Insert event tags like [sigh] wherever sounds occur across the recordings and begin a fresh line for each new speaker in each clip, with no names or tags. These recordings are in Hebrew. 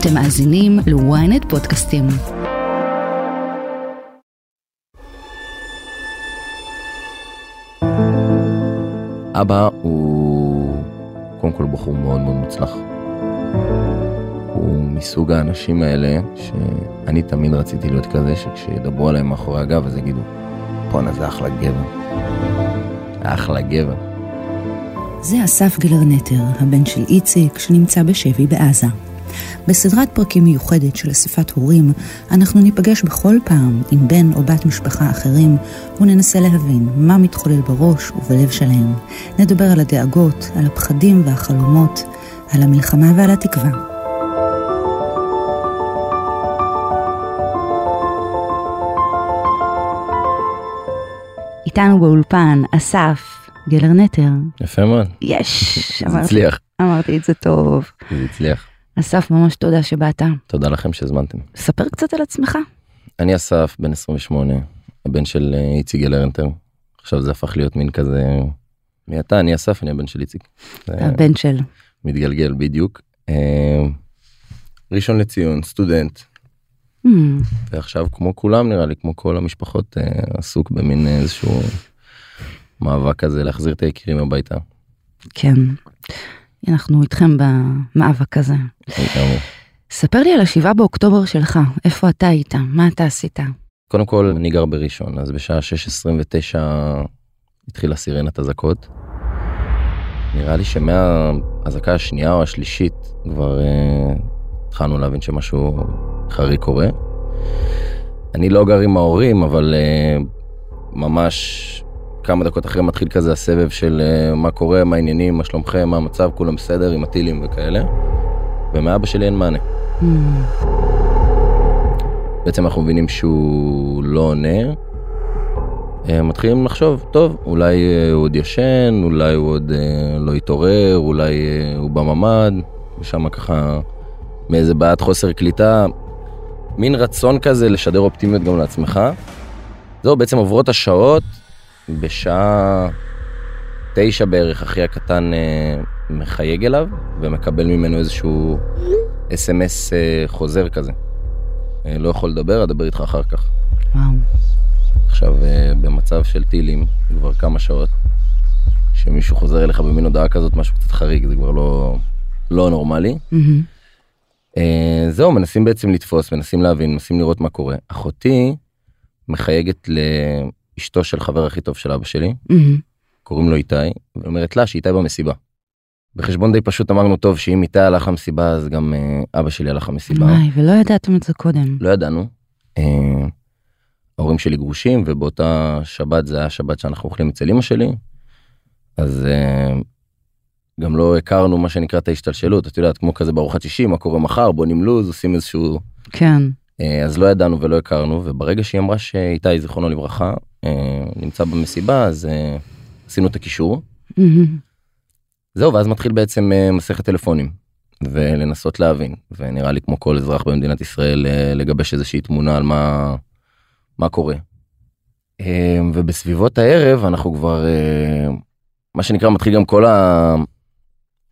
אתם מאזינים ל-ynet פודקאסטים.
אבא הוא קודם כל בחור מאוד מאוד מוצלח. הוא מסוג האנשים האלה שאני תמיד רציתי להיות כזה שכשידברו עליהם מאחורי הגב אז יגידו בואנה זה אחלה גבר. אחלה גבר.
זה אסף גלרנטר, הבן של איציק, שנמצא בשבי בעזה. בסדרת פרקים מיוחדת של אספת הורים, אנחנו ניפגש בכל פעם עם בן או בת משפחה אחרים, וננסה להבין מה מתחולל בראש ובלב שלהם. נדבר על הדאגות, על הפחדים והחלומות, על המלחמה ועל התקווה. איתנו באולפן אסף גלרנטר.
יפה מאוד.
יש!
זה הצליח.
אמרתי את זה טוב.
זה הצליח.
אסף, ממש תודה שבאת.
תודה לכם שהזמנתם.
ספר קצת על עצמך.
אני אסף בן 28 הבן של אה, איציק גלרנטר. עכשיו זה הפך להיות מין כזה מי אתה אני אסף אני הבן של איציק.
הבן של.
מתגלגל בדיוק. אה, ראשון לציון סטודנט
Hmm,
ועכשיו כמו כולם נראה לי כמו כל המשפחות אה, עסוק במין איזשהו מאבק כזה להחזיר את היקירים הביתה.
כן. אנחנו איתכם במאבק הזה. ספר לי על השבעה באוקטובר שלך, איפה אתה היית? מה אתה עשית?
קודם כל אני גר בראשון אז בשעה 6:29 התחילה סירנת אזעקות. נראה לי שמהאזעקה השנייה או השלישית כבר אה, התחלנו להבין שמשהו חריג קורה. אני לא גר עם ההורים אבל אה, ממש כמה דקות אחרי מתחיל כזה הסבב של אה, מה קורה מה העניינים מה שלומכם מה המצב כולם בסדר עם הטילים וכאלה. ומאבא שלי אין מענה.
Hmm,
בעצם אנחנו מבינים שהוא לא עונה. אה, מתחילים לחשוב, טוב, אולי אה, הוא עוד ישן, אולי הוא עוד אה, לא התעורר, אולי אה, הוא בממ"ד, ושם ככה מאיזה בעיית חוסר קליטה, מין רצון כזה לשדר אופטימיות גם לעצמך. זהו, בעצם עוברות השעות, בשעה תשע בערך אחי הקטן אה, מחייג אליו, ומקבל ממנו איזשהו אס.אם.אס אה, חוזר כזה. אה, לא יכול לדבר, אדבר איתך אחר כך.
וואו.
עכשיו, במצב של טילים, כבר כמה שעות, שמישהו חוזר אליך במין הודעה כזאת, משהו קצת חריג, זה כבר לא, לא נורמלי. אה, זהו, מנסים בעצם לתפוס, מנסים להבין, מנסים לראות מה קורה. אחותי מחייגת לאשתו של חבר הכי טוב של אבא שלי,
מהמם.
קוראים לו איתי, ואומרת לה שאיתי במסיבה. בחשבון די פשוט אמרנו, טוב, שאם איתי הלך למסיבה, אז גם אה, אבא שלי הלך למסיבה.
וואי, ולא ידעתם את זה קודם.
לא ידענו. אה, ההורים שלי גרושים ובאותה שבת זה היה שבת שאנחנו אוכלים אצל אמא שלי. אז אה, גם לא הכרנו מה שנקרא את ההשתלשלות את יודעת כמו כזה בארוחת שישי מה קורה מחר בונים לו"ז עושים איזשהו
כן.
אה, אז לא ידענו ולא הכרנו וברגע שהיא אמרה שאיתי זיכרונו לברכה נמצא במסיבה אז אה, עשינו את הקישור
מהמם.
זהו ואז מתחיל בעצם אה, מסכת טלפונים ולנסות להבין ונראה לי כמו כל אזרח במדינת ישראל אה, לגבש איזושהי תמונה על מה מה קורה. אה, ובסביבות הערב אנחנו כבר אה, מה שנקרא מתחיל גם כל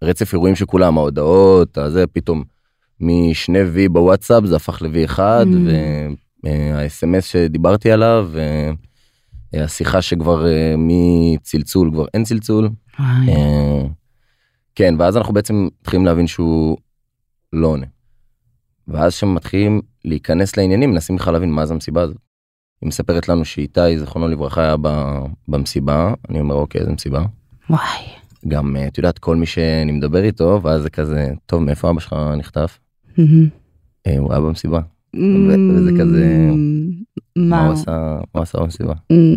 הרצף אירועים של כולם ההודעות הזה פתאום משני וי בוואטסאפ זה הפך לוי אחד
Mm.
והאס.אם.אס שדיברתי עליו והשיחה שכבר אה, מצלצול כבר אין צלצול. אה, כן, ואז אנחנו בעצם מתחילים להבין שהוא לא עונה. ואז כשמתחילים להיכנס לעניינים, מנסים בכלל להבין מה זה המסיבה הזאת. היא מספרת לנו שאיתי, זיכרונו לברכה, היה במסיבה, אני אומר, אוקיי, איזה מסיבה?
וואי.
גם, אה, את יודעת, כל מי שאני מדבר איתו, ואז זה כזה, טוב, מאיפה אבא שלך נחטף? "אה, הוא היה במסיבה. וזה כזה- מה עשה, מה במסיבה?
מהמם.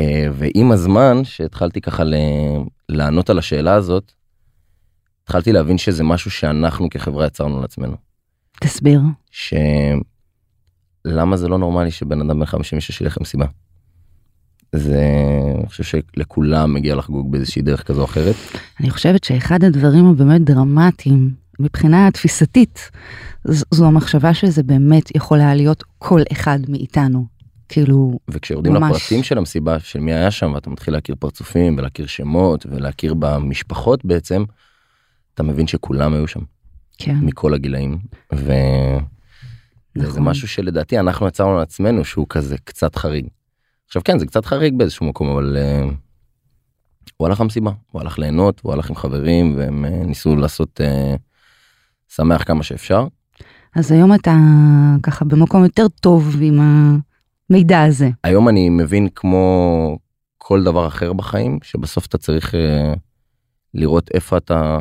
אה, ועם הזמן שהתחלתי ככה לענות על השאלה הזאת, התחלתי להבין שזה משהו שאנחנו כחברה יצרנו לעצמנו.
תסביר.
שלמה זה לא נורמלי שבן אדם בן 56 ילך למסיבה. זה, אני חושב שלכולם מגיע לחגוג באיזושהי דרך כזו או אחרת.
אני חושבת שאחד הדברים הבאמת דרמטיים מבחינה תפיסתית, זו המחשבה שזה באמת יכול היה להיות כל אחד מאיתנו. כאילו,
וכשיורדים
ממש.
לפרטים של המסיבה, של מי היה שם, ואתה מתחיל להכיר פרצופים ולהכיר שמות ולהכיר במשפחות בעצם, אתה מבין שכולם היו שם.
כן.
מכל הגילאים, וזה
נכון.
משהו שלדעתי אנחנו יצרנו לעצמנו שהוא כזה קצת חריג. עכשיו כן, זה קצת חריג באיזשהו מקום, אבל uh, הוא הלך למסיבה, הוא הלך ליהנות, הוא הלך עם חברים, והם uh, ניסו לעשות uh, שמח כמה שאפשר.
אז היום אתה ככה במקום יותר טוב עם המידע הזה.
היום אני מבין כמו כל דבר אחר בחיים, שבסוף אתה צריך uh, לראות איפה אתה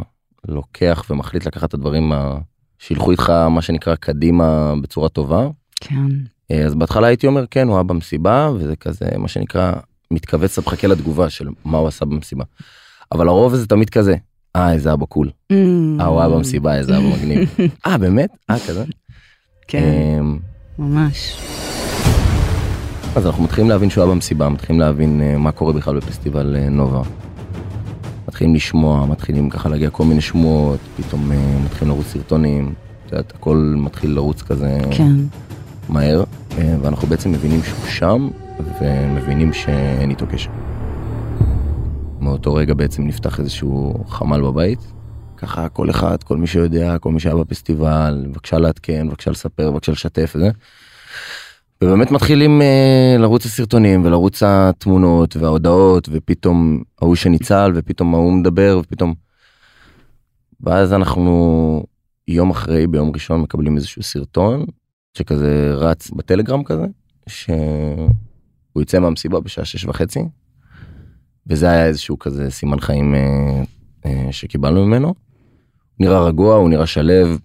לוקח ומחליט לקחת את הדברים שילכו איתך מה שנקרא קדימה בצורה טובה.
כן.
אה, אז בהתחלה הייתי אומר כן הוא היה במסיבה וזה כזה מה שנקרא מתכווץ אתה מחכה לתגובה של מה הוא עשה במסיבה. אבל הרוב זה תמיד כזה אה איזה אבא קול אה הוא היה במסיבה איזה אבא מגניב [laughs] אה באמת אה כזה.
כן,
אמ,
ממש.
אז אנחנו מתחילים להבין שהוא היה במסיבה מתחילים להבין אה, מה קורה בכלל בפסטיבל אה, נובה. מתחילים לשמוע מתחילים ככה להגיע כל מיני שמועות פתאום אה, מתחילים לרוץ סרטונים. את יודעת, הכל מתחיל לרוץ כזה
כן.
מהר ואנחנו בעצם מבינים שהוא שם ומבינים שאין איתו קשר. מאותו רגע בעצם נפתח איזשהו חמ"ל בבית. ככה כל אחד, כל מי שיודע, כל מי שהיה בפסטיבל, בבקשה לעדכן, בבקשה לספר, בבקשה לשתף וזה. ובאמת מתחילים אה, לרוץ הסרטונים ולרוץ התמונות וההודעות ופתאום ההוא שניצל ופתאום ההוא מדבר ופתאום. ואז אנחנו יום אחרי ביום ראשון מקבלים איזשהו סרטון שכזה רץ בטלגרם כזה שהוא יוצא מהמסיבה בשעה שש וחצי. וזה היה איזשהו כזה סימן חיים אה, אה, שקיבלנו ממנו. נראה רגוע הוא נראה שלב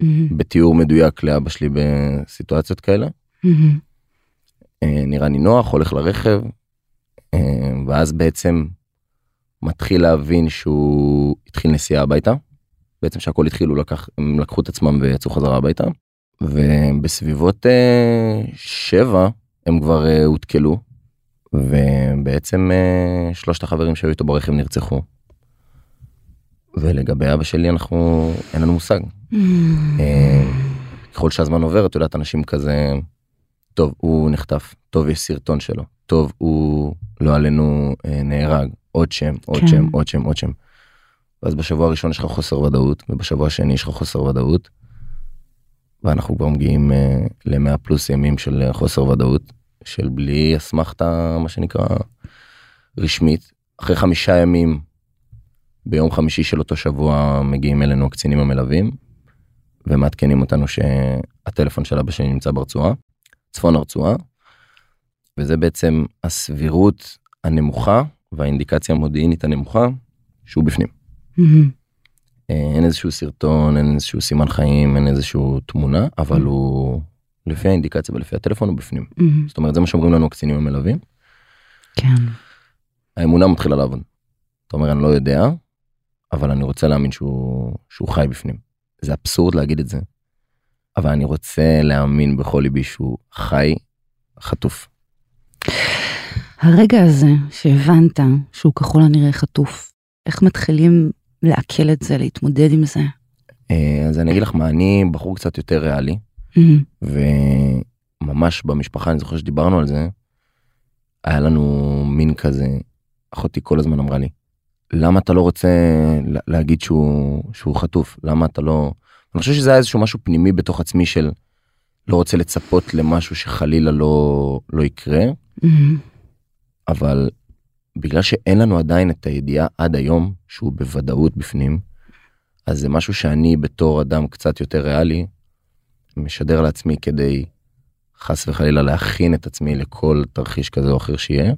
מהמם,
בתיאור מדויק לאבא שלי בסיטואציות כאלה.
מהמם.
אה, נראה נינוח הולך לרכב אה, ואז בעצם מתחיל להבין שהוא התחיל נסיעה הביתה. בעצם שהכל התחיל הוא לקח הם לקחו את עצמם ויצאו חזרה הביתה ובסביבות אה, שבע הם כבר אה, הותקלו ובעצם אה, שלושת החברים שהיו איתו ברכב נרצחו. ולגבי אבא שלי אנחנו אין לנו מושג. אה, ככל שהזמן עובר את יודעת אנשים כזה טוב הוא נחטף טוב יש סרטון שלו טוב הוא לא עלינו אה, נהרג עוד שם עוד
כן.
שם עוד שם עוד שם. ואז בשבוע הראשון יש לך חוסר ודאות ובשבוע השני יש לך חוסר ודאות. ואנחנו כבר מגיעים אה, ל-100 פלוס ימים של חוסר ודאות של בלי אסמכתה מה שנקרא רשמית. אחרי חמישה ימים ביום חמישי של אותו שבוע מגיעים אלינו הקצינים המלווים ומעדכנים אותנו שהטלפון של אבא שלי נמצא ברצועה, צפון הרצועה, וזה בעצם הסבירות הנמוכה והאינדיקציה המודיעינית הנמוכה שהוא בפנים. אין איזשהו סרטון, אין איזשהו סימן חיים, אין איזשהו תמונה, אבל הוא לפי האינדיקציה ולפי הטלפון הוא בפנים.
מהמם.
זאת אומרת זה מה שאומרים לנו הקצינים המלווים,
כן.
האמונה מתחילה לעבוד. אתה אומר אני לא יודע, אבל אני רוצה להאמין שהוא, שהוא חי בפנים. זה אבסורד להגיד את זה, אבל אני רוצה להאמין בכל ליבי שהוא חי, חטוף.
הרגע הזה שהבנת שהוא ככל הנראה חטוף, איך מתחילים לעכל את זה, להתמודד עם זה?
אה, אז אני אגיד לך מה, אני בחור קצת יותר ריאלי, וממש במשפחה, אני זוכר שדיברנו על זה, היה לנו מין כזה, אחותי כל הזמן אמרה לי, למה אתה לא רוצה לה- להגיד שהוא, שהוא חטוף? למה אתה לא... אני חושב שזה היה איזשהו משהו פנימי בתוך עצמי של לא רוצה לצפות למשהו שחלילה לא, לא יקרה. אבל בגלל שאין לנו עדיין את הידיעה עד היום שהוא בוודאות בפנים, אז זה משהו שאני בתור אדם קצת יותר ריאלי, משדר לעצמי כדי חס וחלילה להכין את עצמי לכל תרחיש כזה או אחר שיהיה.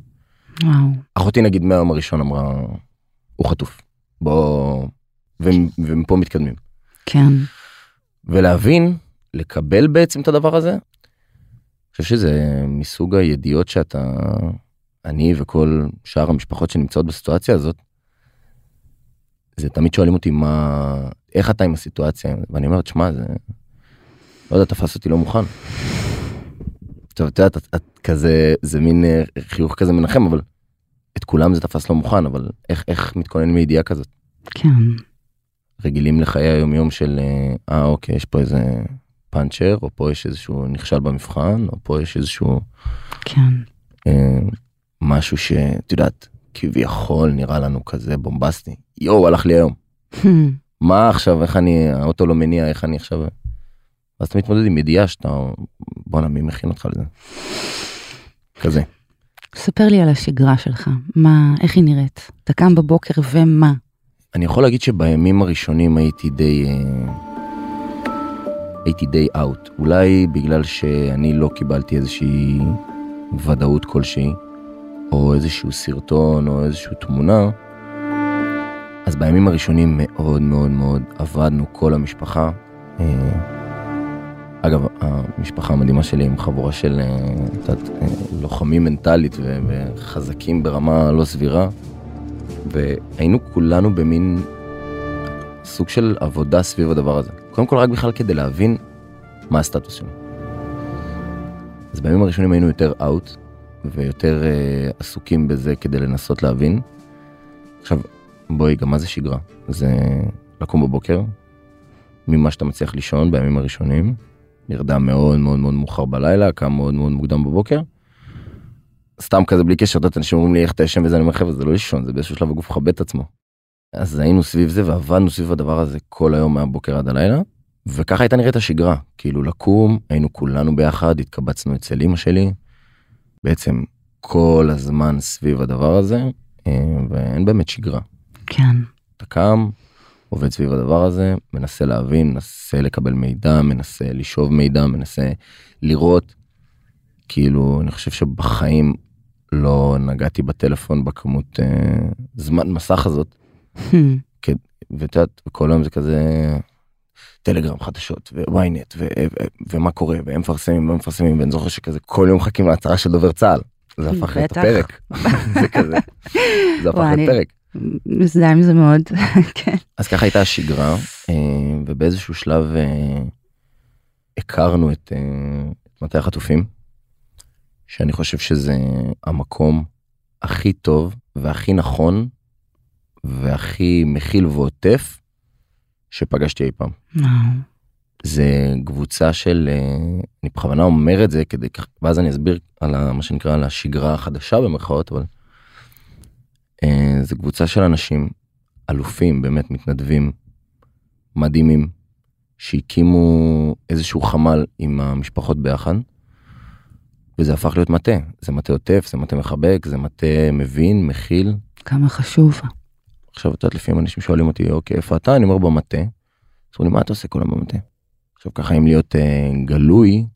וואו.
אחותי נגיד מהיום הראשון אמרה, הוא חטוף. בוא... ו- ומפה מתקדמים.
כן.
ולהבין, לקבל בעצם את הדבר הזה, אני חושב שזה מסוג הידיעות שאתה, אני וכל שאר המשפחות שנמצאות בסיטואציה הזאת, זה תמיד שואלים אותי מה, איך אתה עם הסיטואציה, ואני אומר, תשמע, זה, לא יודע, תפס אותי לא מוכן. עכשיו, את יודעת, את, כזה, זה מין אה, חיוך כזה מנחם, אבל את כולם זה תפס לא מוכן, אבל איך, איך מתכוננים מידיעה כזאת?
כן.
רגילים לחיי היום יום של אה אה, אוקיי יש פה איזה פאנצ'ר או פה יש איזשהו נכשל במבחן או פה יש איזשהו
כן.
אה, משהו שאת יודעת כביכול נראה לנו כזה בומבסטי יואו הלך לי היום [laughs] מה עכשיו, איך אני, האוטו לא מניע, איך אני עכשיו... אז אתה מתמודד עם ידיעה שאתה, בואנה, מי מכין אותך לזה? כזה.
ספר לי על השגרה שלך, מה, איך היא נראית? אתה קם בבוקר ומה?
אני יכול להגיד שבימים הראשונים הייתי די... אה, הייתי די אאוט. אולי בגלל שאני לא קיבלתי איזושהי ודאות כלשהי, או איזשהו סרטון, או איזושהי תמונה. אז בימים הראשונים מאוד מאוד מאוד עבדנו כל המשפחה. אה, אגב, המשפחה המדהימה שלי עם חבורה של תת, אה, לוחמים מנטלית וחזקים ברמה לא סבירה. והיינו כולנו במין סוג של עבודה סביב הדבר הזה. קודם כל רק בכלל כדי להבין מה הסטטוס שלו. אז בימים הראשונים היינו יותר אאוט ויותר uh, עסוקים בזה כדי לנסות להבין. עכשיו, בואי, גם מה זה שגרה? זה לקום בבוקר, ממה שאתה מצליח לישון בימים הראשונים, נרדם מאוד מאוד מאוד מאוחר בלילה, קם מאוד מאוד מוקדם בבוקר. סתם כזה בלי קשר, את אנשים אומרים לי איך אתה ישן וזה, אני אומר חבר'ה זה לא לישון, זה באיזשהו שלב הגוף מכבד את עצמו. אז היינו סביב זה ועבדנו סביב הדבר הזה כל היום מהבוקר עד הלילה, וככה הייתה נראית השגרה, כאילו לקום, היינו כולנו ביחד, התקבצנו אצל אמא שלי, בעצם כל הזמן סביב הדבר הזה, אה, ואין באמת שגרה.
כן.
אתה קם, עובד סביב הדבר הזה, מנסה להבין, מנסה לקבל מידע, מנסה לשאוב מידע, מנסה לראות. כאילו, אני חושב שבחיים לא נגעתי בטלפון בכמות אה, זמן מסך הזאת.
Hmm.
ואת יודעת, כל היום זה כזה טלגרם חדשות וויינט ומה קורה והם מפרסמים והם מפרסמים ואני זוכר שכזה כל יום מחכים להצהרה של דובר צה"ל. זה הפך להיות הפרק. [laughs] זה כזה. זה הפך להיות פרק.
מזדהה עם זה מאוד, [laughs] כן.
אז ככה הייתה השגרה אה, ובאיזשהו שלב אה, הכרנו את אה, מטה החטופים. שאני חושב שזה המקום הכי טוב והכי נכון והכי מכיל ועוטף שפגשתי אי פעם. זה קבוצה של, אני בכוונה אומר את זה כדי, ואז אני אסביר על מה שנקרא על השגרה החדשה במרכאות, אבל זה קבוצה של אנשים אלופים, באמת מתנדבים, מדהימים, שהקימו איזשהו חמ"ל עם המשפחות ביחד. וזה הפך להיות מטה, זה מטה עוטף, זה מטה מחבק, זה מטה מבין, מכיל.
כמה חשוב.
עכשיו את יודעת לפעמים אנשים שואלים אותי אוקיי איפה אתה אני אומר במטה. אז אומרים מה אתה עושה כל היום במטה. עכשיו ככה אם להיות אה, גלוי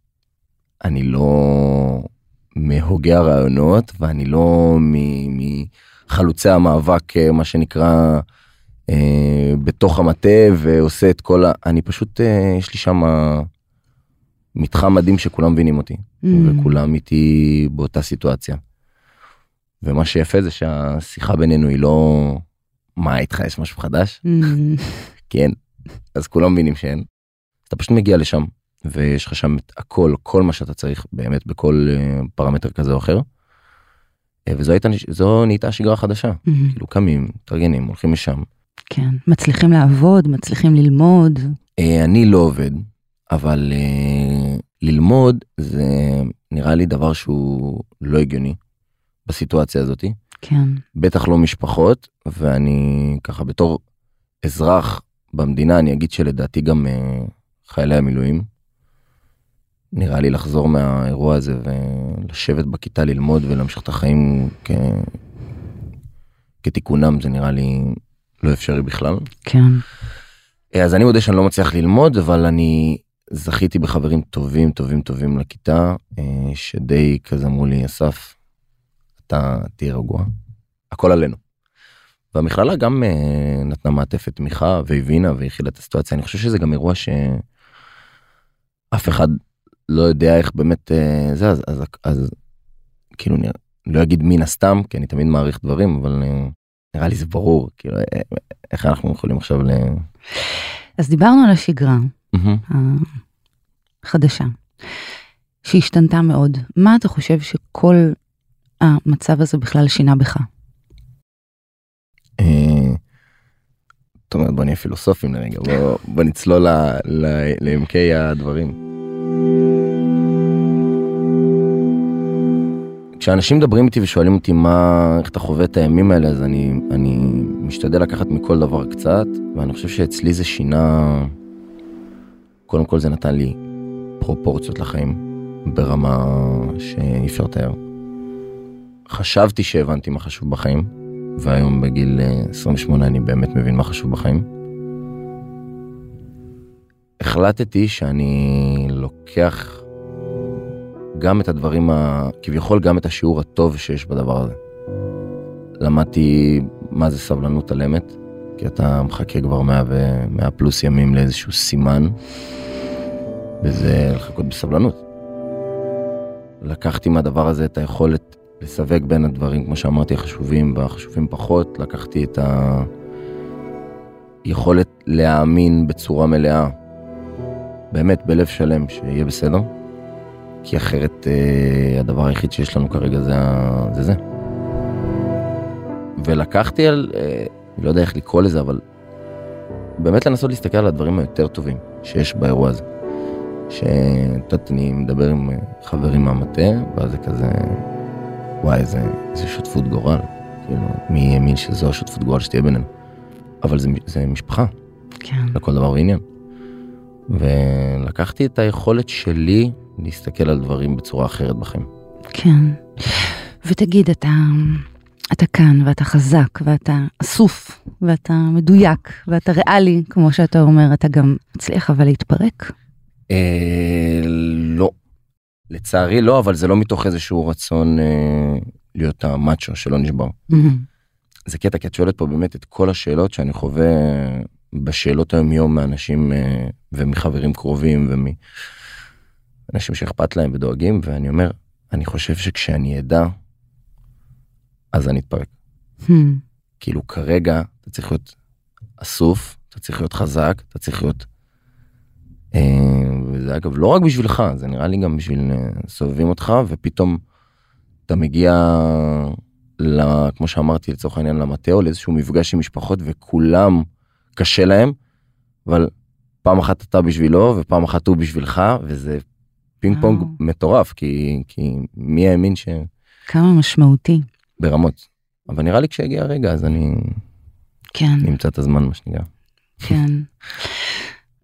אני לא מהוגי הרעיונות ואני לא מחלוצי המאבק אה, מה שנקרא אה, בתוך המטה ועושה את כל ה... אני פשוט אה, יש לי שם. מתחם מדהים שכולם מבינים אותי mm. וכולם איתי באותה סיטואציה. ומה שיפה זה שהשיחה בינינו היא לא מה איתך יש משהו חדש mm. [laughs] כן אז כולם מבינים שאין. אתה פשוט מגיע לשם ויש לך שם את הכל כל מה שאתה צריך באמת בכל פרמטר כזה או אחר. Uh, וזו הייתה זו נהייתה שגרה חדשה mm-hmm. כאילו קמים מתארגנים הולכים משם.
כן מצליחים לעבוד מצליחים ללמוד.
Uh, אני לא עובד אבל uh, ללמוד זה נראה לי דבר שהוא לא הגיוני בסיטואציה הזאתי.
כן.
בטח לא משפחות ואני ככה בתור אזרח במדינה אני אגיד שלדעתי גם חיילי המילואים. נראה לי לחזור מהאירוע הזה ולשבת בכיתה ללמוד ולהמשיך את החיים כ... כתיקונם זה נראה לי לא אפשרי בכלל.
כן.
אז אני מודה שאני לא מצליח ללמוד אבל אני זכיתי בחברים טובים טובים טובים לכיתה אה, שדי כזה אמרו לי אסף אתה תהיה רגוע הכל עלינו. והמכללה גם אה, נתנה מעטפת תמיכה והבינה והכילה את הסיטואציה אני חושב שזה גם אירוע שאף אחד לא יודע איך באמת אה, זה אז, אז, אז כאילו אני לא אגיד מן הסתם כי אני תמיד מעריך דברים אבל נראה לי זה ברור כאילו איך אנחנו יכולים עכשיו ל...
אז דיברנו על השגרה. החדשה, שהשתנתה מאוד. מה אתה חושב שכל המצב הזה בכלל שינה בך?
זאת אומרת בוא נהיה פילוסופים לרגע בוא, בוא נצלול לעמקי הדברים. כשאנשים מדברים איתי ושואלים אותי מה, איך אתה חווה את הימים האלה, אז אני, אני משתדל לקחת מכל דבר קצת, ואני חושב שאצלי זה שינה, קודם כל זה נתן לי פרופורציות לחיים, ברמה שאי אפשר לתאר. חשבתי שהבנתי מה חשוב בחיים, והיום בגיל 28 אה, אני באמת מבין מה חשוב בחיים. החלטתי שאני לוקח גם את הדברים, ה... כביכול גם את השיעור הטוב שיש בדבר הזה. למדתי מה זה סבלנות על אמת, כי אתה מחכה כבר 100, ו... 100 פלוס ימים לאיזשהו סימן, וזה לחכות בסבלנות. לקחתי מהדבר הזה את היכולת לסווג בין הדברים, כמו שאמרתי, החשובים והחשובים פחות, לקחתי את היכולת להאמין בצורה מלאה, באמת בלב שלם, שיהיה בסדר. כי אחרת אה, הדבר היחיד שיש לנו כרגע זה זה. זה. ולקחתי על, אה, לא יודע איך לקרוא לזה, אבל באמת לנסות להסתכל על הדברים היותר טובים שיש באירוע הזה. שאת יודעת, אני מדבר עם חברים מהמטה, ואז זה כזה, וואי, איזה, איזה שותפות גורל. כאילו, מי האמין שזו השותפות גורל שתהיה בינינו. אבל זה, זה משפחה.
כן.
לכל דבר ועניין. ולקחתי את היכולת שלי להסתכל על דברים בצורה אחרת בחיים.
כן. ותגיד, אתה, אתה כאן, ואתה חזק, ואתה אסוף, ואתה מדויק, ואתה ריאלי, כמו שאתה אומר, אתה גם מצליח אבל להתפרק?
אה, לא. לצערי לא, אבל זה לא מתוך איזשהו רצון אה, להיות המאצ'ו שלא נשבר. Mm-hmm. זה קטע, כי את שואלת פה באמת את כל השאלות שאני חווה בשאלות היום יום מאנשים אה, ומחברים קרובים ומ... אנשים שאכפת להם ודואגים, ואני אומר, אני חושב שכשאני אדע, אז אני אתפרק. Hmm. כאילו כרגע אתה צריך להיות אסוף, אתה צריך להיות חזק, אתה צריך להיות... אה, וזה אגב לא רק בשבילך, זה נראה לי גם בשביל אה, סובבים אותך, ופתאום אתה מגיע, ל, כמו שאמרתי לצורך העניין למטה, או לאיזשהו מפגש עם משפחות, וכולם קשה להם, אבל פעם אחת אתה בשבילו, ופעם אחת הוא בשבילך, וזה פינג פונג מטורף, כי, כי מי האמין ש...
כמה משמעותי.
ברמות. אבל נראה לי כשיגיע הרגע אז אני...
כן.
נמצא את הזמן מה שנקרא.
כן.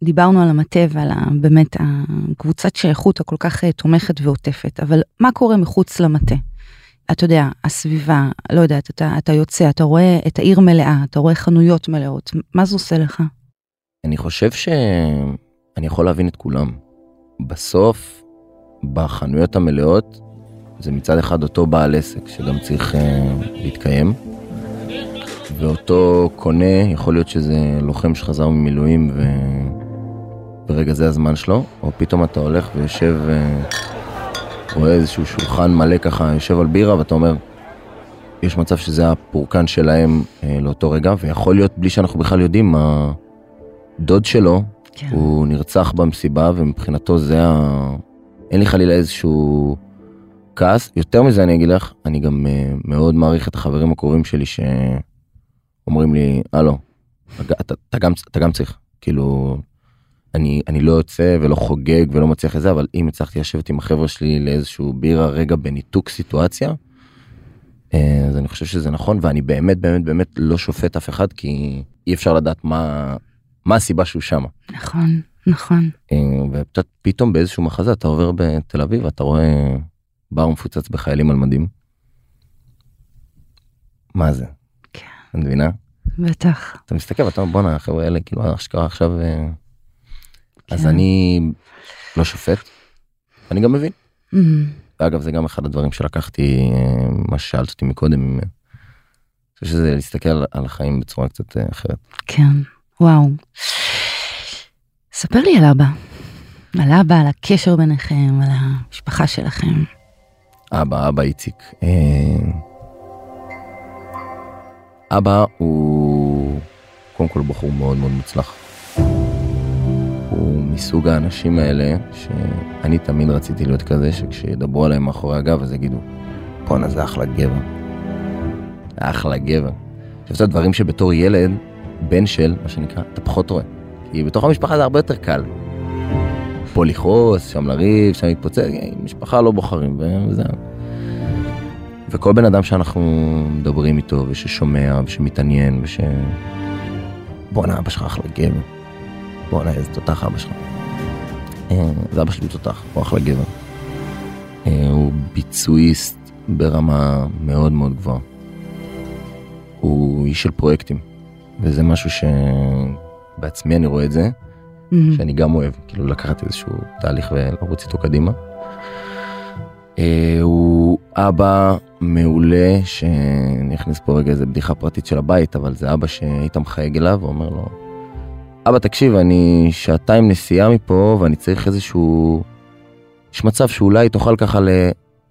דיברנו על המטה ועל ה, באמת הקבוצת שייכות הכל כך אה, תומכת ועוטפת, אבל מה קורה מחוץ למטה? אתה יודע, הסביבה, לא יודעת, אתה, אתה יוצא, אתה רואה את העיר מלאה, אתה רואה חנויות מלאות, מה זה עושה לך?
אני חושב שאני יכול להבין את כולם. בסוף, בחנויות המלאות זה מצד אחד אותו בעל עסק שגם צריך uh, להתקיים. ואותו קונה, יכול להיות שזה לוחם שחזר ממילואים וברגע זה הזמן שלו, או פתאום אתה הולך ויושב, uh, רואה איזשהו שולחן מלא ככה, יושב על בירה ואתה אומר, יש מצב שזה הפורקן שלהם uh, לאותו רגע, ויכול להיות בלי שאנחנו בכלל יודעים, הדוד שלו, כן. הוא נרצח במסיבה ומבחינתו זה ה... אין לי חלילה איזשהו כעס. יותר מזה אני אגיד לך, אני גם uh, מאוד מעריך את החברים הקרובים שלי שאומרים לי, הלו, אתה, אתה, גם, אתה גם צריך, כאילו, אני, אני לא יוצא ולא חוגג ולא מצליח לזה, אבל אם הצלחתי לשבת עם החבר'ה שלי לאיזשהו בירה רגע בניתוק סיטואציה, uh, אז אני חושב שזה נכון, ואני באמת באמת באמת לא שופט אף אחד, כי אי אפשר לדעת מה, מה הסיבה שהוא שמה.
נכון. נכון.
אה, ופתאום באיזשהו מחזה אתה עובר בתל אביב ואתה רואה בר מפוצץ בחיילים על מדים. מה זה?
כן.
את מבינה?
בטח.
אתה מסתכל ואתה אומר בואנה החבר'ה האלה כאילו אשכרה עכשיו אה, כן. אז אני לא שופט. אני גם מבין. Mm-hmm. אגב זה גם אחד הדברים שלקחתי אה, מה ששאלת אותי מקודם. אני חושב שזה להסתכל על החיים בצורה קצת אחרת.
כן וואו. ספר לי על אבא. על אבא, על הקשר ביניכם, על המשפחה שלכם.
אבא, אבא איציק. אה, אבא הוא קודם כל בחור מאוד מאוד מוצלח. הוא מסוג האנשים האלה שאני תמיד רציתי להיות כזה שכשידברו עליהם מאחורי הגב אז יגידו בואנה זה אחלה גבר. אחלה גבר. עכשיו זה הדברים שבתור ילד, בן של, מה שנקרא, אתה פחות רואה. כי בתוך המשפחה זה הרבה יותר קל. פה לכעוס, שם לריב, שם להתפוצץ, משפחה לא בוחרים וזהו. וכל בן אדם שאנחנו מדברים איתו וששומע ושמתעניין וש... בואנה אבא שלך אחלה גבר. בואנה איזה תותח אבא שלך. אה, זה אבא שלי תותח, הוא אחלה גבר. אה, הוא ביצועיסט ברמה מאוד מאוד גבוהה. הוא איש של פרויקטים, וזה משהו שבעצמי אני רואה את זה,
Mhm.
שאני גם אוהב, כאילו לקחת איזשהו תהליך ולרוץ איתו קדימה. אה, הוא אבא מעולה, שאני אכניס פה רגע איזה בדיחה פרטית של הבית, אבל זה אבא שהיית מחייג אליו ואומר לו, אבא תקשיב, אני שעתיים נסיעה מפה ואני צריך איזשהו... יש מצב שאולי תאכל ככה ל...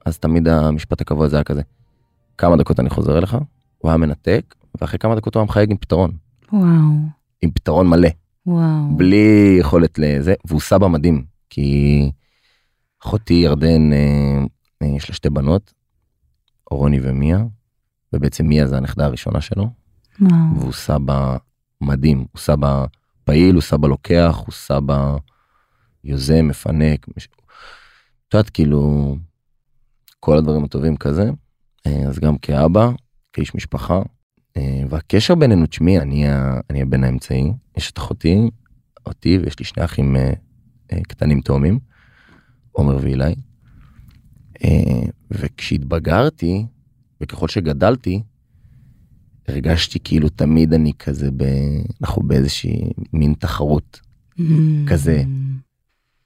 אז תמיד המשפט הקבוע הזה היה כזה, כמה דקות אני חוזר אליך, הוא היה מנתק, ואחרי כמה דקות הוא היה מחייג עם פתרון,
וואו,
עם פתרון מלא.
וואו.
בלי יכולת לזה, והוא סבא מדהים, כי אחותי ירדן, אה, אה, יש לה שתי בנות, אורוני ומיה, ובעצם מיה זה הנכדה הראשונה שלו,
וואו.
והוא סבא מדהים, הוא סבא פעיל, הוא סבא לוקח, הוא סבא יוזם, מפנק, מש... את יודעת, כאילו, כל הדברים הטובים כזה, אה, אז גם כאבא, כאיש משפחה, והקשר בינינו, תשמעי, אני, אני הבן האמצעי, יש את אחותי, אותי, ויש לי שני אחים אה, אה, קטנים תאומים, עומר ואילי, אה, וכשהתבגרתי, וככל שגדלתי, הרגשתי כאילו תמיד אני כזה, ב... אנחנו באיזושהי מין תחרות.
Mhm.
כזה.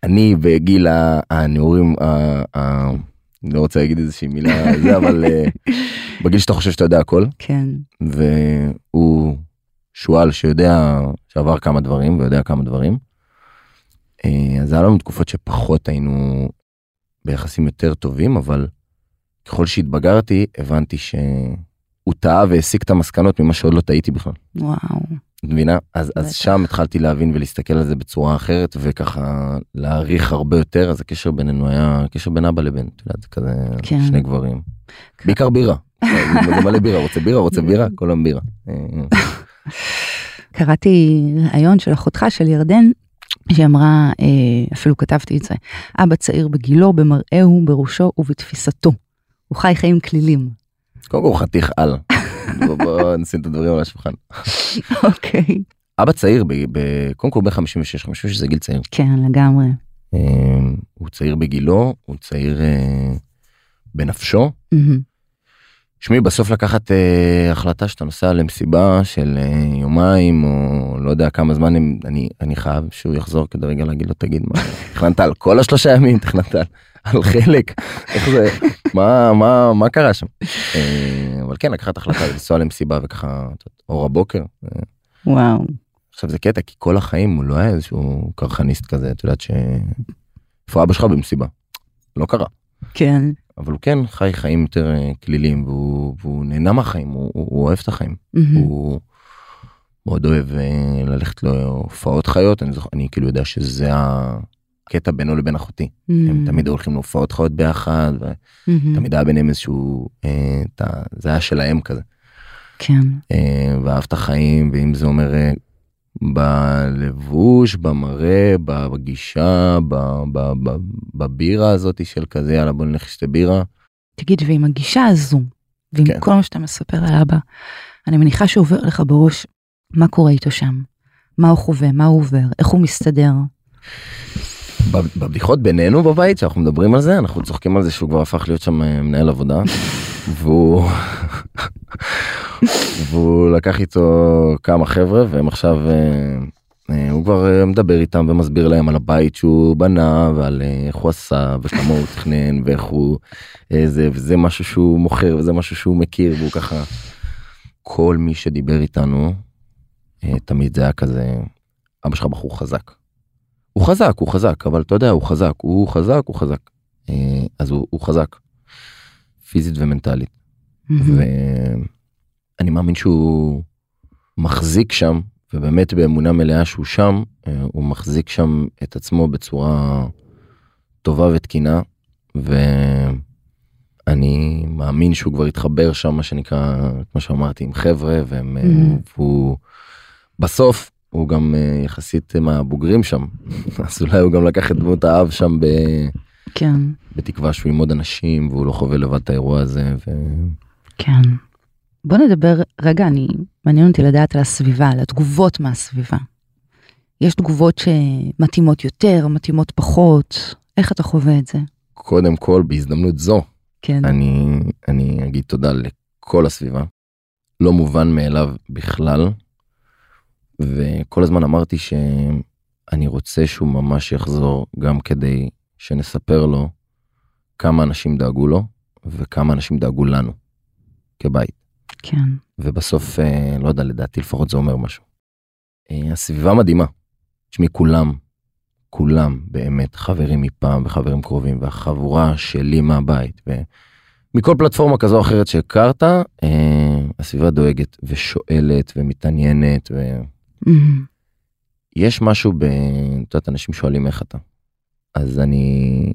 אני בגיל הנעורים, לא רוצה להגיד איזושהי מילה זה, אבל אה, [laughs] בגיל שאתה חושב שאתה יודע הכל,
כן.
והוא שועל שיודע, שעבר כמה דברים ויודע כמה דברים. אה, אז היה לנו תקופות שפחות היינו ביחסים יותר טובים, אבל ככל שהתבגרתי, הבנתי שהוא טעה והסיק את המסקנות ממה שעוד לא טעיתי בכלל.
וואו.
את מבינה? אז, אז. שם התחלתי להבין ולהסתכל על זה בצורה אחרת וככה להעריך הרבה יותר אז הקשר בינינו היה קשר בין אבא לבן, את יודעת, זה כזה
כן.
שני גברים. בעיקר בירה. [laughs] זה מלא בירה, רוצה בירה, רוצה בירה, כל היום בירה. אה,
קראתי ראיון של אחותך של ירדן, שאמרה, אה, אפילו כתבתי את זה, אבא צעיר בגילו, במראהו, בראשו ובתפיסתו. הוא חי חיים כלילים.
קודם כל הוא חתיך על. בוא- נשים את הדברים על השולחן.
אוקיי.
אבא צעיר, קודם כל בן 56, 56 זה גיל צעיר.
כן, לגמרי.
אה, הוא צעיר בגילו, הוא צעיר אה, בנפשו. שמי בסוף לקחת אה, החלטה שאתה נוסע למסיבה של אה, יומיים או לא יודע כמה זמן הם, אני אני חייב שהוא יחזור כדי רגע להגיד לו תגיד מה תכננת על כל השלושה ימים תכננת על, על חלק איך זה מה מה מה קרה שם אה, אבל כן לקחת החלטה לנסוע למסיבה וככה אור הבוקר
וואו.
עכשיו זה קטע כי כל החיים הוא לא היה איזשהו קרחניסט כזה את יודעת ש... איפה אבא שלך במסיבה לא קרה.
כן.
אבל הוא כן חי חיים יותר אה, כלילים והוא, והוא נהנה מהחיים, הוא, הוא, הוא אוהב את החיים.
מהמם.
הוא מאוד אוהב אה, ללכת להופעות חיות, אני, זוכר, אני כאילו יודע שזה הקטע בינו לבין אחותי. הם
מהמם.
תמיד הולכים להופעות חיות ביחד. ותמיד היה ביניהם איזשהו, אה, ה- זה היה שלהם כזה.
כן.
אה, ואהב את החיים, ואם זה אומר אה, בלבוש, במראה, בגישה, ב- ב- ב- בבירה הזאת של כזה, יאללה בוא נלך לשתי בירה.
תגיד, ועם הגישה הזו, ועם
כן.
כל מה שאתה מספר על אבא, אני מניחה שעובר לך בראש מה קורה איתו שם, מה הוא חווה, מה הוא עובר, איך הוא מסתדר.
בב- בבדיחות בינינו בבית שאנחנו מדברים על זה אנחנו צוחקים על זה שהוא כבר הפך להיות שם אה, מנהל עבודה [laughs] והוא [laughs] והוא לקח איתו כמה חבר'ה והם עכשיו אה, אה, הוא כבר מדבר איתם ומסביר להם על הבית שהוא בנה ועל איך הוא עשה וכמה הוא [laughs] תכנן ואיך הוא אה, זה וזה משהו שהוא מוכר וזה משהו שהוא מכיר והוא ככה כל מי שדיבר איתנו תמיד זה היה כזה אבא שלך בחור חזק. הוא חזק, הוא חזק, אבל אתה יודע, הוא חזק, הוא חזק, הוא חזק. אה, אז הוא, הוא חזק, פיזית ומנטלית. ואני מאמין שהוא מחזיק שם, ובאמת באמונה מלאה שהוא שם, אה, הוא מחזיק שם את עצמו בצורה טובה ותקינה, ואני מאמין שהוא כבר התחבר שם, מה שנקרא, כמו שאמרתי, עם חבר'ה, והם, אה. והוא בסוף הוא גם אה, יחסית מהבוגרים שם, [laughs] אז אולי הוא גם לקח את דמות האב שם ב...
כן,
בתקווה שהוא עם עוד אנשים והוא לא חווה לבד את האירוע הזה. ו...
כן. בוא נדבר, רגע, אני, מעניין אותי לדעת על הסביבה, על התגובות מהסביבה. יש תגובות שמתאימות יותר, מתאימות פחות, איך אתה חווה את זה?
קודם כל, בהזדמנות זו,
כן.
אני, אני אגיד תודה לכל הסביבה. לא מובן מאליו בכלל. וכל הזמן אמרתי שאני רוצה שהוא ממש יחזור גם כדי שנספר לו כמה אנשים דאגו לו וכמה אנשים דאגו לנו כבית.
כן.
ובסוף, אה, לא יודע, לדעתי לפחות זה אומר משהו. אה, הסביבה מדהימה. תשמעי, כולם, כולם באמת חברים מפעם וחברים קרובים, והחבורה שלי מהבית, ומכל פלטפורמה כזו או אחרת שהכרת, אה, הסביבה דואגת ושואלת ומתעניינת, ויש משהו ב... את יודעת, אנשים שואלים איך אתה. אז אני,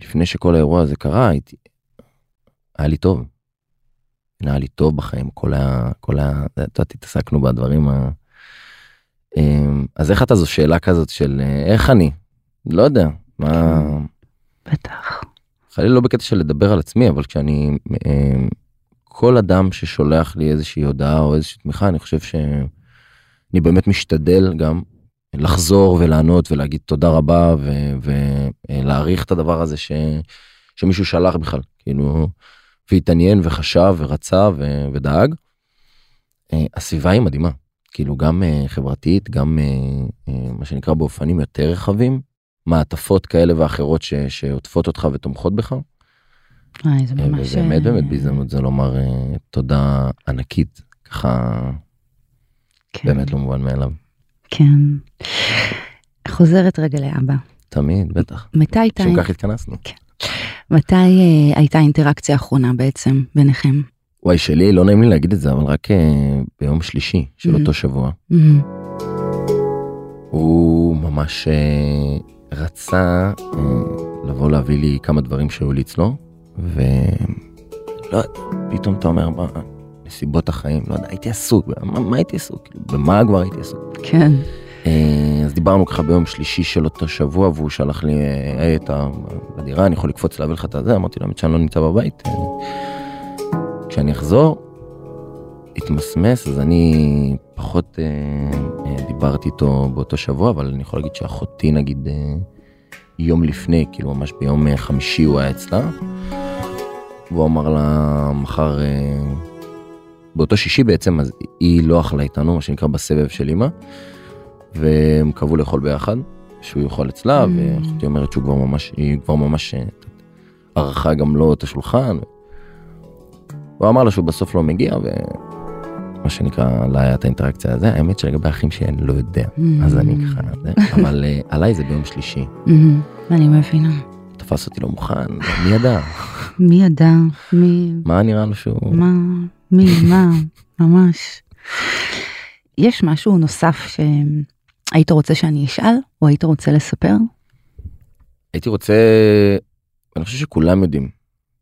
לפני שכל האירוע הזה קרה, הייתי, היה לי טוב. היה לי טוב בחיים, כל ה... כל ה... את יודעת, התעסקנו בדברים ה... אמ, אז איך אתה זו שאלה כזאת של אה, איך אני? לא יודע, מה...
בטח.
חלילה לא בקטע של לדבר על עצמי, אבל כשאני... אמ, כל אדם ששולח לי איזושהי הודעה או איזושהי תמיכה, אני חושב שאני באמת משתדל גם לחזור ולענות ולהגיד תודה רבה ולהעריך את הדבר הזה ש... שמישהו שלח בכלל, כאילו, והתעניין וחשב ורצה ו... ודאג. אה, הסביבה היא מדהימה. כאילו גם uh, חברתית, גם מה שנקרא באופנים יותר רחבים, מעטפות כאלה ואחרות ש, שעוטפות אותך ותומכות בך.
איי, זה ממש...
ובאמת באמת בהזדמנות זה לומר תודה ענקית, ככה כן. באמת לא מובן מאליו.
כן. חוזרת רגע לאבא.
תמיד, בטח.
מתי הייתה...
לשם כך התכנסנו.
כן. מתי uh, הייתה האינטראקציה האחרונה בעצם ביניכם?
וואי, שלי, לא נעים לי להגיד את זה, אבל רק uh, ביום שלישי של mm-hmm. אותו שבוע. Mm-hmm. הוא ממש uh, רצה uh, לבוא להביא לי כמה דברים שהיו לי אצלו, ולא פתאום אתה אומר, נסיבות החיים, לא יודע, הייתי עסוק, מה, מה הייתי עסוק? במה כבר הייתי עסוק?
כן.
Uh, אז דיברנו ככה ביום שלישי של אותו שבוע, והוא שלח לי, היי, אתה בדירה, אני יכול לקפוץ להביא לך את הזה? אמרתי לו, האמת שאני לא נמצא בבית. כשאני אחזור, התמסמס, אז אני פחות אה, אה, דיברתי איתו באותו שבוע, אבל אני יכול להגיד שאחותי נגיד אה, יום לפני, כאילו ממש ביום אה, חמישי הוא היה אצלה, והוא אמר לה מחר, אה, באותו שישי בעצם, אז היא לא אכלה איתנו, מה שנקרא בסבב של אמא, והם קבעו לאכול ביחד, שהוא יאכל אצלה, mm. ואחותי אומרת שהוא כבר ממש, היא כבר ממש אה, ערכה גם לו את השולחן. הוא אמר לה שהוא בסוף לא מגיע ומה שנקרא לא היה את האינטראקציה הזה האמת שלגבי האחים שלי אני לא יודע אז אני ככה אבל אה, עליי זה ביום שלישי.
אני מבינה.
תפס אותי לא מוכן מי ידע.
מי ידע מי
מה נראה לו שהוא
מה מי מה ממש. יש משהו נוסף שהיית רוצה שאני אשאל או היית רוצה לספר?
הייתי רוצה אני חושב שכולם יודעים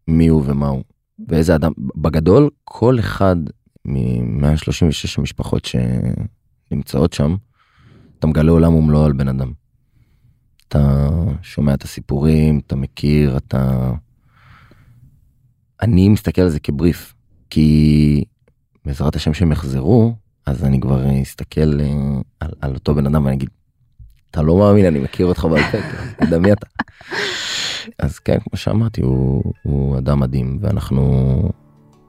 מי הוא ומה הוא. ואיזה אדם, בגדול כל אחד מ-136 המשפחות שנמצאות שם, אתה מגלה עולם ומלואו על בן אדם. אתה שומע את הסיפורים, אתה מכיר, אתה... אני מסתכל על זה כבריף, כי בעזרת השם שהם יחזרו, אז אני כבר אסתכל אה, על, על אותו בן אדם ואני אגיד, אתה לא מאמין, אני מכיר אותך בעל פה, אתה יודע מי אתה. [laughs] אז כן, כמו שאמרתי, הוא, הוא אדם מדהים, ואנחנו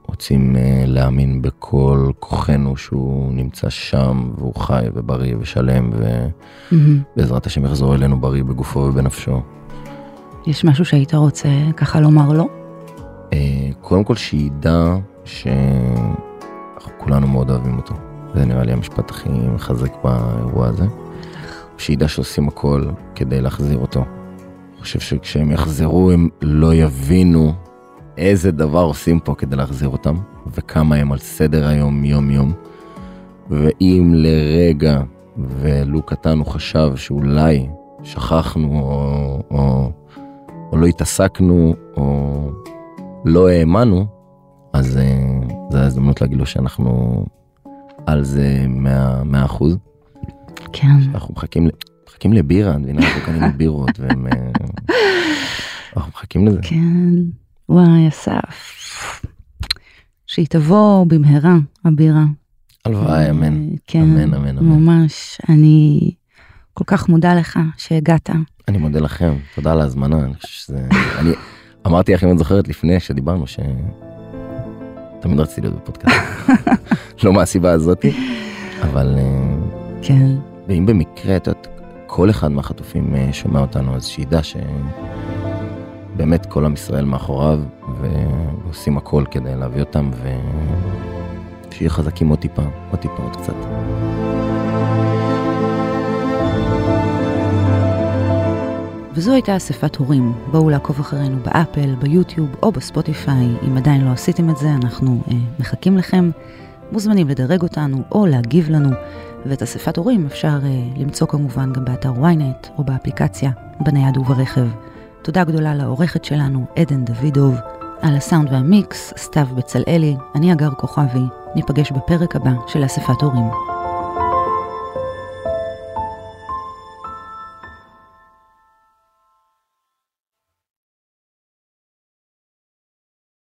רוצים uh, להאמין בכל כוחנו שהוא נמצא שם, והוא חי ובריא ושלם, ובעזרת השם יחזור אלינו בריא בגופו ובנפשו.
יש משהו שהיית רוצה ככה לומר לו?
Uh, קודם כל שידע שאנחנו כולנו מאוד אוהבים אותו. זה נראה לי המשפט הכי מחזק באירוע הזה. שידע שעושים הכל כדי להחזיר אותו. אני חושב שכשהם יחזרו הם לא יבינו איזה דבר עושים פה כדי להחזיר אותם, וכמה הם על סדר היום יום יום. ואם לרגע ולו קטן הוא חשב שאולי שכחנו או, או, או לא התעסקנו או לא האמנו, אז uh, זו ההזדמנות להגיד לו שאנחנו על זה 100 אחוז.
כן.
אנחנו מחכים, מחכים לבירה, את מבינה, אנחנו קנינו בירות, והם... אה, אנחנו מחכים לזה.
כן, וואי, אסף. שהיא תבוא במהרה, הבירה.
הלוואי, אמן.
כן,
אמן, אמן, אמן.
ממש. אני כל כך מודה לך שהגעת.
אני מודה לכם, תודה על ההזמנה. אני אמרתי לך אם את זוכרת לפני שדיברנו ש... תמיד רציתי להיות בפודקאסט. [laughs] לא מהסיבה הזאתי, אבל... אה,
כן.
ואם במקרה, את יודעת, כל אחד מהחטופים אה, שומע אותנו, אז שידע שבאמת כל עם ישראל מאחוריו, ועושים הכל כדי להביא אותם, ושיהיה חזקים עוד טיפה, עוד טיפה, עוד קצת.
וזו הייתה אספת הורים. בואו לעקוב אחרינו באפל, ביוטיוב או בספוטיפיי. אם עדיין לא עשיתם את זה, אנחנו אה, מחכים לכם. מוזמנים לדרג אותנו או להגיב לנו. ואת אספת הורים אפשר אה, למצוא כמובן גם באתר ynet או באפליקציה, בנייד וברכב. תודה גדולה לעורכת שלנו, עדן דוידוב. על הסאונד והמיקס, סתיו בצלאלי, אני אגר כוכבי. ניפגש בפרק הבא של אספת הורים.